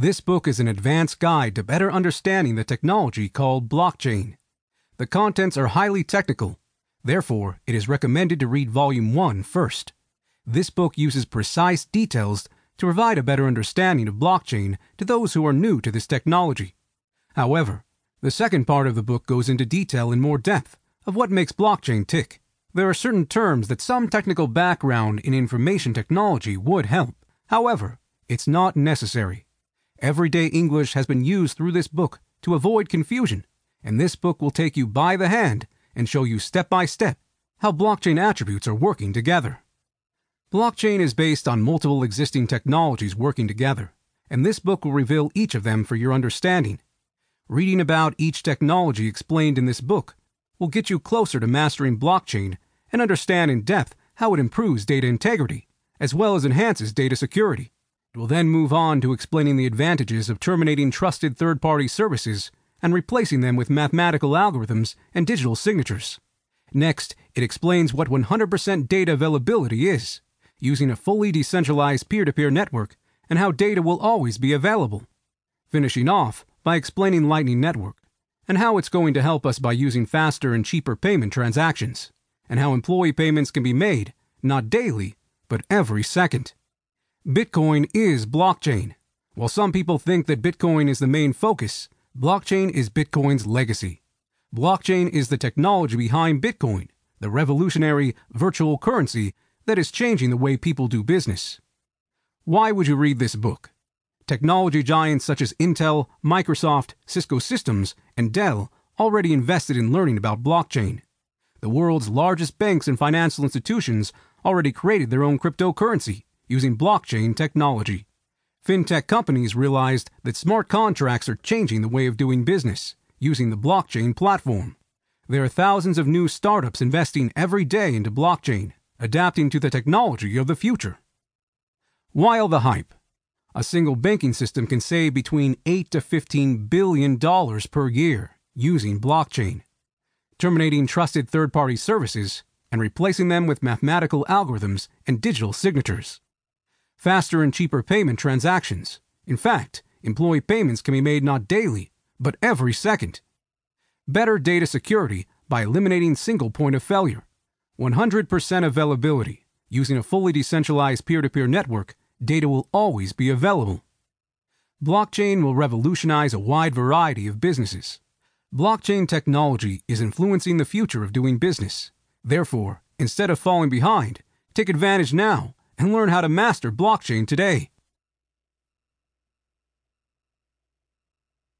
This book is an advanced guide to better understanding the technology called blockchain. The contents are highly technical, therefore, it is recommended to read Volume 1 first. This book uses precise details to provide a better understanding of blockchain to those who are new to this technology. However, the second part of the book goes into detail in more depth of what makes blockchain tick. There are certain terms that some technical background in information technology would help. However, it's not necessary. Everyday English has been used through this book to avoid confusion, and this book will take you by the hand and show you step by step how blockchain attributes are working together. Blockchain is based on multiple existing technologies working together, and this book will reveal each of them for your understanding. Reading about each technology explained in this book will get you closer to mastering blockchain and understand in depth how it improves data integrity as well as enhances data security. Will then move on to explaining the advantages of terminating trusted third party services and replacing them with mathematical algorithms and digital signatures. Next, it explains what 100% data availability is, using a fully decentralized peer to peer network, and how data will always be available. Finishing off by explaining Lightning Network, and how it's going to help us by using faster and cheaper payment transactions, and how employee payments can be made, not daily, but every second. Bitcoin is blockchain. While some people think that Bitcoin is the main focus, blockchain is Bitcoin's legacy. Blockchain is the technology behind Bitcoin, the revolutionary virtual currency that is changing the way people do business. Why would you read this book? Technology giants such as Intel, Microsoft, Cisco Systems, and Dell already invested in learning about blockchain. The world's largest banks and financial institutions already created their own cryptocurrency using blockchain technology. Fintech companies realized that smart contracts are changing the way of doing business using the blockchain platform. There are thousands of new startups investing every day into blockchain, adapting to the technology of the future. While the hype, a single banking system can save between 8 to 15 billion dollars per year using blockchain, terminating trusted third-party services and replacing them with mathematical algorithms and digital signatures faster and cheaper payment transactions. In fact, employee payments can be made not daily, but every second. Better data security by eliminating single point of failure. 100% availability. Using a fully decentralized peer to peer network, data will always be available. Blockchain will revolutionize a wide variety of businesses. Blockchain technology is influencing the future of doing business. Therefore, instead of falling behind, take advantage now and learn how to master blockchain today.